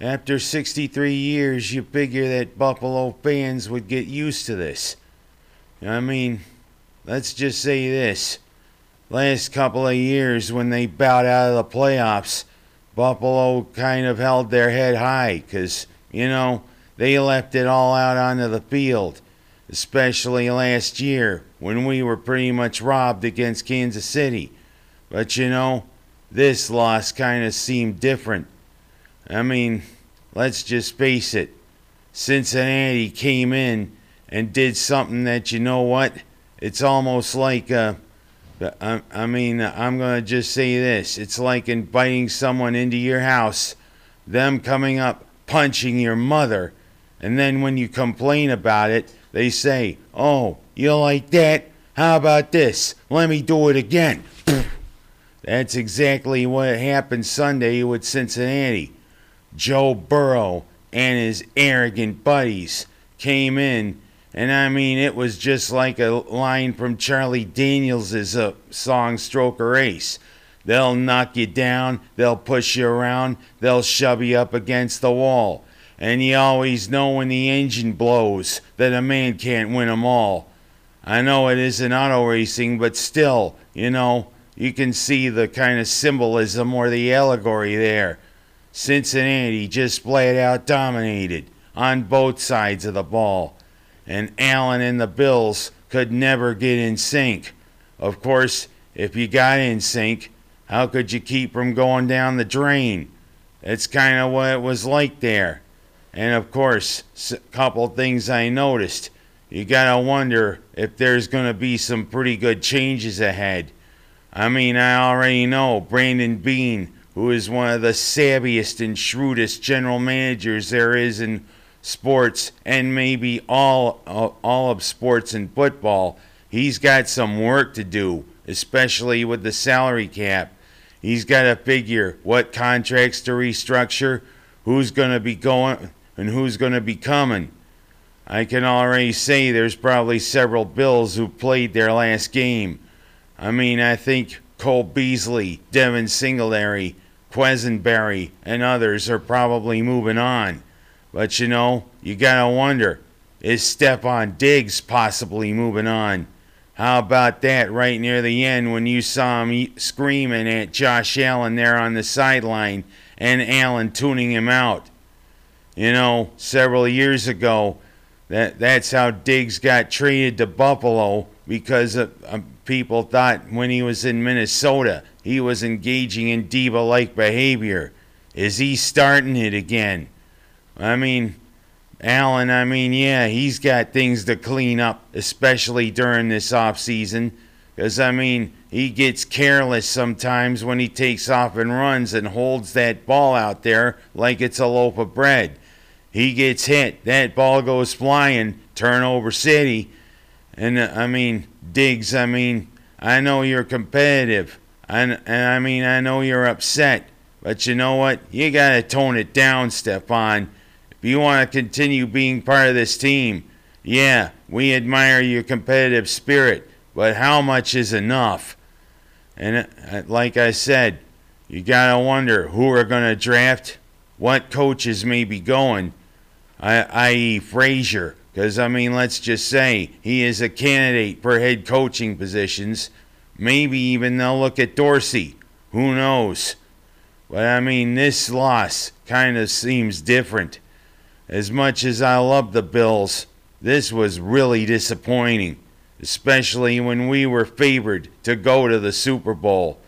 after 63 years, you figure that Buffalo fans would get used to this. I mean, let's just say this. Last couple of years, when they bowed out of the playoffs, Buffalo kind of held their head high because, you know, they left it all out onto the field, especially last year when we were pretty much robbed against Kansas City. But, you know, this loss kind of seemed different. I mean, let's just face it. Cincinnati came in and did something that, you know what? It's almost like, uh, I, I mean, I'm to just say this. It's like inviting someone into your house, them coming up, punching your mother, and then when you complain about it, they say, Oh, you like that? How about this? Let me do it again. That's exactly what happened Sunday with Cincinnati. Joe Burrow and his arrogant buddies came in, and I mean, it was just like a line from Charlie Daniels' uh, song Stroker Ace. They'll knock you down, they'll push you around, they'll shove you up against the wall. And you always know when the engine blows that a man can't win 'em all. I know it isn't auto racing, but still, you know, you can see the kind of symbolism or the allegory there. Cincinnati just flat out dominated on both sides of the ball, and Allen and the Bills could never get in sync. Of course, if you got in sync, how could you keep from going down the drain? That's kind of what it was like there. And of course, a couple things I noticed. You gotta wonder if there's gonna be some pretty good changes ahead. I mean, I already know Brandon Beane, who is one of the savviest and shrewdest general managers there is in sports and maybe all uh, all of sports and football. He's got some work to do, especially with the salary cap. He's got to figure what contracts to restructure, who's going to be going and who's going to be coming. I can already say there's probably several Bills who played their last game. I mean, I think Cole Beasley, Devin Singletary, Quessenberry, and others are probably moving on. But you know, you gotta wonder is Stefon Diggs possibly moving on? How about that right near the end when you saw him screaming at Josh Allen there on the sideline and Allen tuning him out? You know, several years ago, that that's how Diggs got traded to Buffalo because people thought when he was in Minnesota he was engaging in diva like behavior. Is he starting it again? I mean, Allen, I mean, yeah, he's got things to clean up, especially during this off season. Because, I mean, he gets careless sometimes when he takes off and runs and holds that ball out there like it's a loaf of bread. He gets hit, that ball goes flying, turnover city. And, uh, I mean, Diggs, I mean, I know you're competitive. And, and I mean, I know you're upset. But you know what? You got to tone it down, Stefon. If you want to continue being part of this team, yeah, we admire your competitive spirit, but how much is enough? And uh, like I said, you got to wonder who are going to draft, what coaches may be going, i.e., Frazier. Because, I mean, let's just say he is a candidate for head coaching positions. Maybe even they'll look at Dorsey. Who knows? But, I mean, this loss kind of seems different. As much as I love the Bills, this was really disappointing, especially when we were favored to go to the Super Bowl.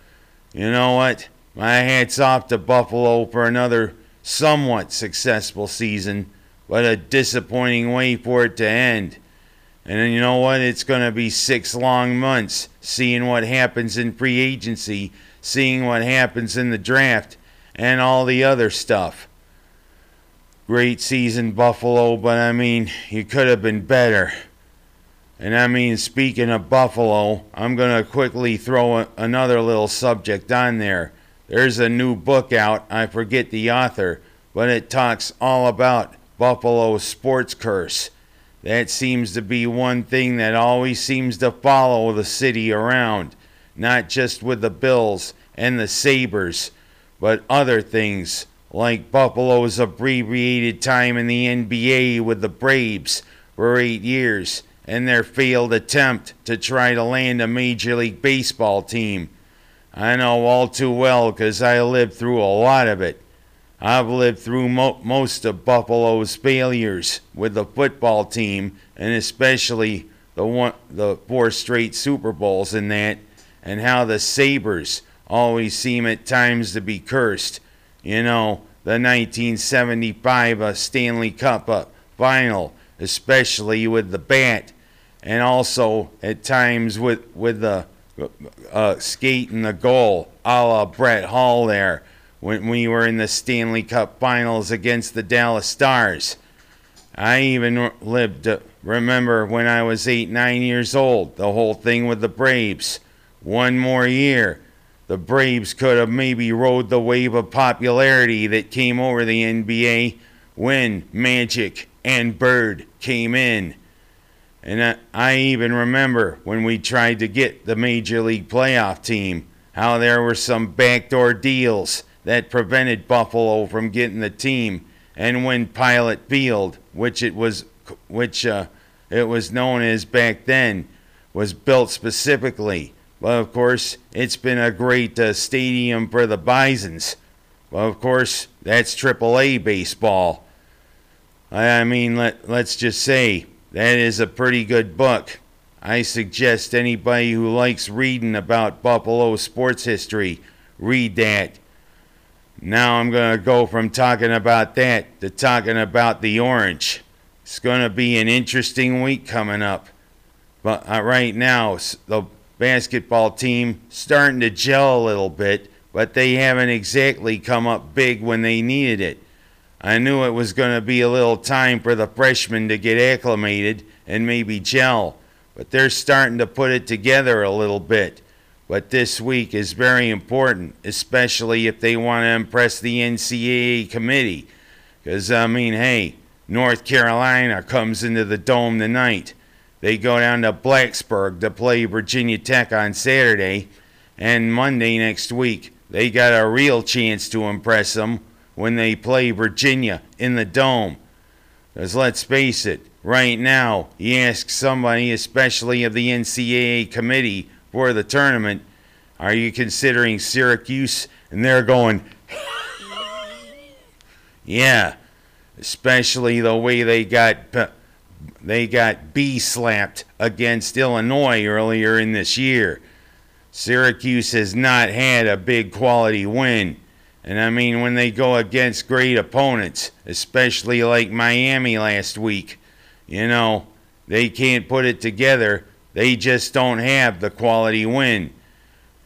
You know what? My hat's off to Buffalo for another somewhat successful season, but a disappointing way for it to end. And then you know what? It's going to be six long months seeing what happens in free agency, seeing what happens in the draft, and all the other stuff great season, Buffalo, but I mean, you could have been better. And I mean, speaking of Buffalo, I'm going to quickly throw a, another little subject on there. There's a new book out, I forget the author, but it talks all about Buffalo's sports curse. That seems to be one thing that always seems to follow the city around, not just with the Bills and the Sabres, but other things like Buffalo's abbreviated time in the NBA with the Braves for eight years and their failed attempt to try to land a Major League Baseball team. I know all too well because I lived through a lot of it. I've lived through mo- most of Buffalo's failures with the football team, and especially the one, the four straight Super Bowls in that, and how the Sabres always seem at times to be cursed. You know, the 1975 uh, Stanley Cup uh, final, especially with the bat, and also at times with with the uh, skating the goal, a la Brett Hull there when we were in the Stanley Cup Finals against the Dallas Stars. I even lived to remember when I was eight, nine years old, the whole thing with the Braves. One more year, the Braves could have maybe rode the wave of popularity that came over the NBA when Magic and Bird came in. And I, I even remember when we tried to get the Major League playoff team, how there were some backdoor deals that prevented Buffalo from getting the team. And when Pilot Field, which it was, which uh, it was known as back then, was built specifically. But of course, it's been a great uh, stadium for the Bisons. Well, of course, that's AAA baseball. I mean, let, let's just say that is a pretty good book. I suggest anybody who likes reading about Buffalo sports history read that. Now I'm going to go from talking about that to talking about the orange. It's going to be an interesting week coming up. But uh, right now, the basketball team starting to gel a little bit, but they haven't exactly come up big when they needed it. I knew it was going to be a little time for the freshmen to get acclimated and maybe gel, but they're starting to put it together a little bit. But this week is very important, especially if they want to impress the NCAA committee. Because, I mean, hey, North Carolina comes into the Dome tonight. They go down to Blacksburg to play Virginia Tech on Saturday, and Monday next week they got a real chance to impress them when they play Virginia in the Dome. Because let's face it, right now, you ask somebody, especially of the NCAA committee for the tournament, are you considering Syracuse? And they're going, yeah, especially the way they got uh, they got B slapped against Illinois earlier in this year. Syracuse has not had a big quality win. And I mean, when they go against great opponents, especially like Miami last week, you know, they can't put it together. They just don't have the quality win.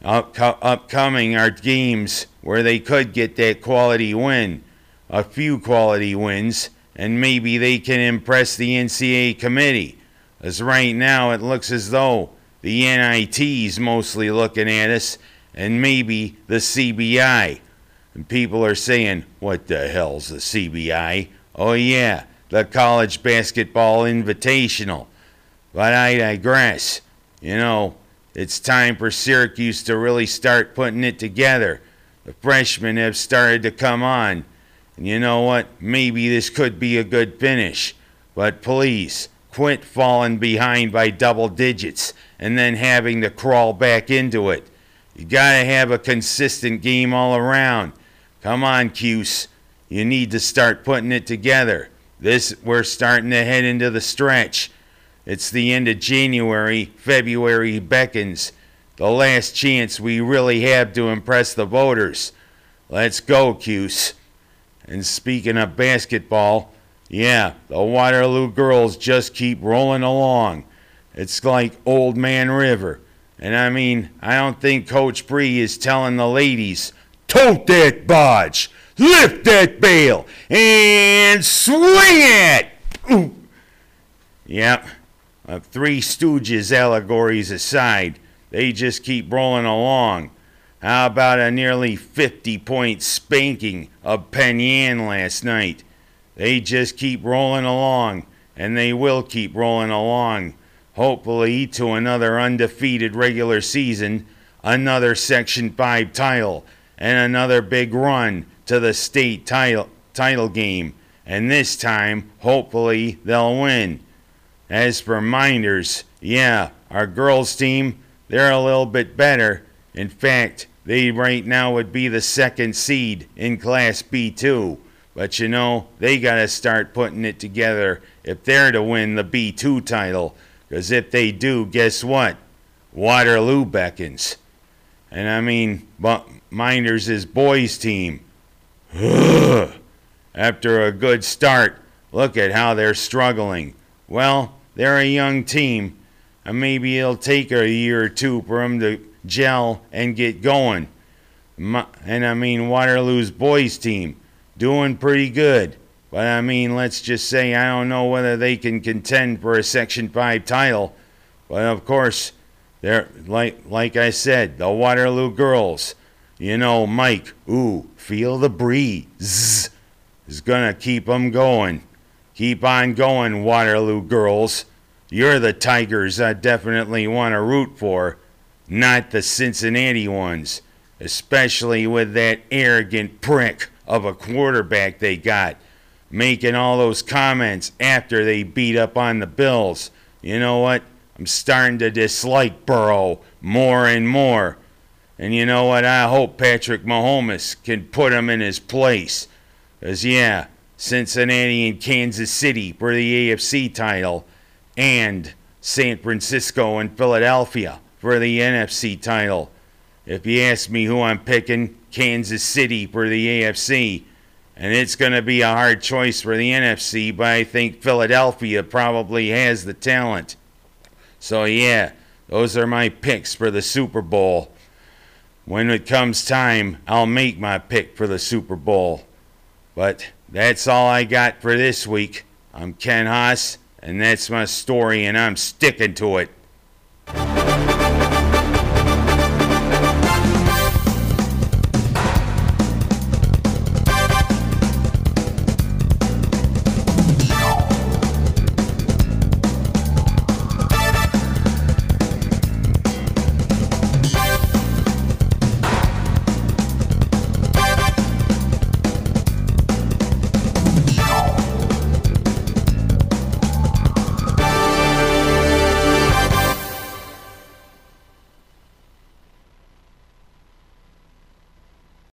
Up, upcoming are games where they could get that quality win, a few quality wins, and maybe they can impress the NCAA committee. As right now, it looks as though the NIT's mostly looking at us, and maybe the CBI. And people are saying, what the hell's the CBI? Oh, yeah, the College Basketball Invitational. But I digress. You know, it's time for Syracuse to really start putting it together. The freshmen have started to come on. And you know what? Maybe this could be a good finish. But please, quit falling behind by double digits and then having to crawl back into it. You gotta have a consistent game all around. Come on, Cuse. You need to start putting it together. This we're starting to head into the stretch. It's the end of January, February beckons. The last chance we really have to impress the voters. Let's go, Cuse. And speaking of basketball, yeah, the Waterloo girls just keep rolling along. It's like Old Man River. And I mean, I don't think Coach Bree is telling the ladies tote that bodge, lift that bale, and swing it. Ooh. Yep, uh, Three Stooges allegories aside, they just keep rolling along. How about a nearly 50 point spanking of Penn Yan last night? They just keep rolling along, and they will keep rolling along. Hopefully, to another undefeated regular season, another Section 5 title, and another big run to the state title, title game, and this time, hopefully, they'll win. As for Mynderse, yeah, our girls' team, they're a little bit better. In fact, they right now would be the second seed in Class B2. But you know, they got to start putting it together if they're to win the B2 title. Because if they do, guess what? Waterloo beckons. And I mean, but Mynderse is boys' team. After a good start, look at how they're struggling. Well, they're a young team, and maybe it'll take a year or two for them to gel and get going. And I mean, Waterloo's boys' team doing pretty good. But I mean, let's just say I don't know whether they can contend for a Section 5 title. But of course, they're like like I said, the Waterloo girls. You know, Mike, ooh, feel the breeze is gonna keep 'em going. Keep on going, Waterloo girls. You're the Tigers I definitely want to root for, not the Cincinnati ones, especially with that arrogant prick of a quarterback they got, making all those comments after they beat up on the Bills. You know what? I'm starting to dislike Burrow more and more. And you know what? I hope Patrick Mahomes can put him in his place. Because, yeah, Cincinnati and Kansas City for the AFC title, and San Francisco and Philadelphia for the NFC title. If you ask me who I'm picking, Kansas City for the AFC. And it's going to be a hard choice for the NFC, but I think Philadelphia probably has the talent. So, yeah, those are my picks for the Super Bowl. When it comes time, I'll make my pick for the Super Bowl. But that's all I got for this week. I'm Ken Haas, and that's my story, and I'm sticking to it.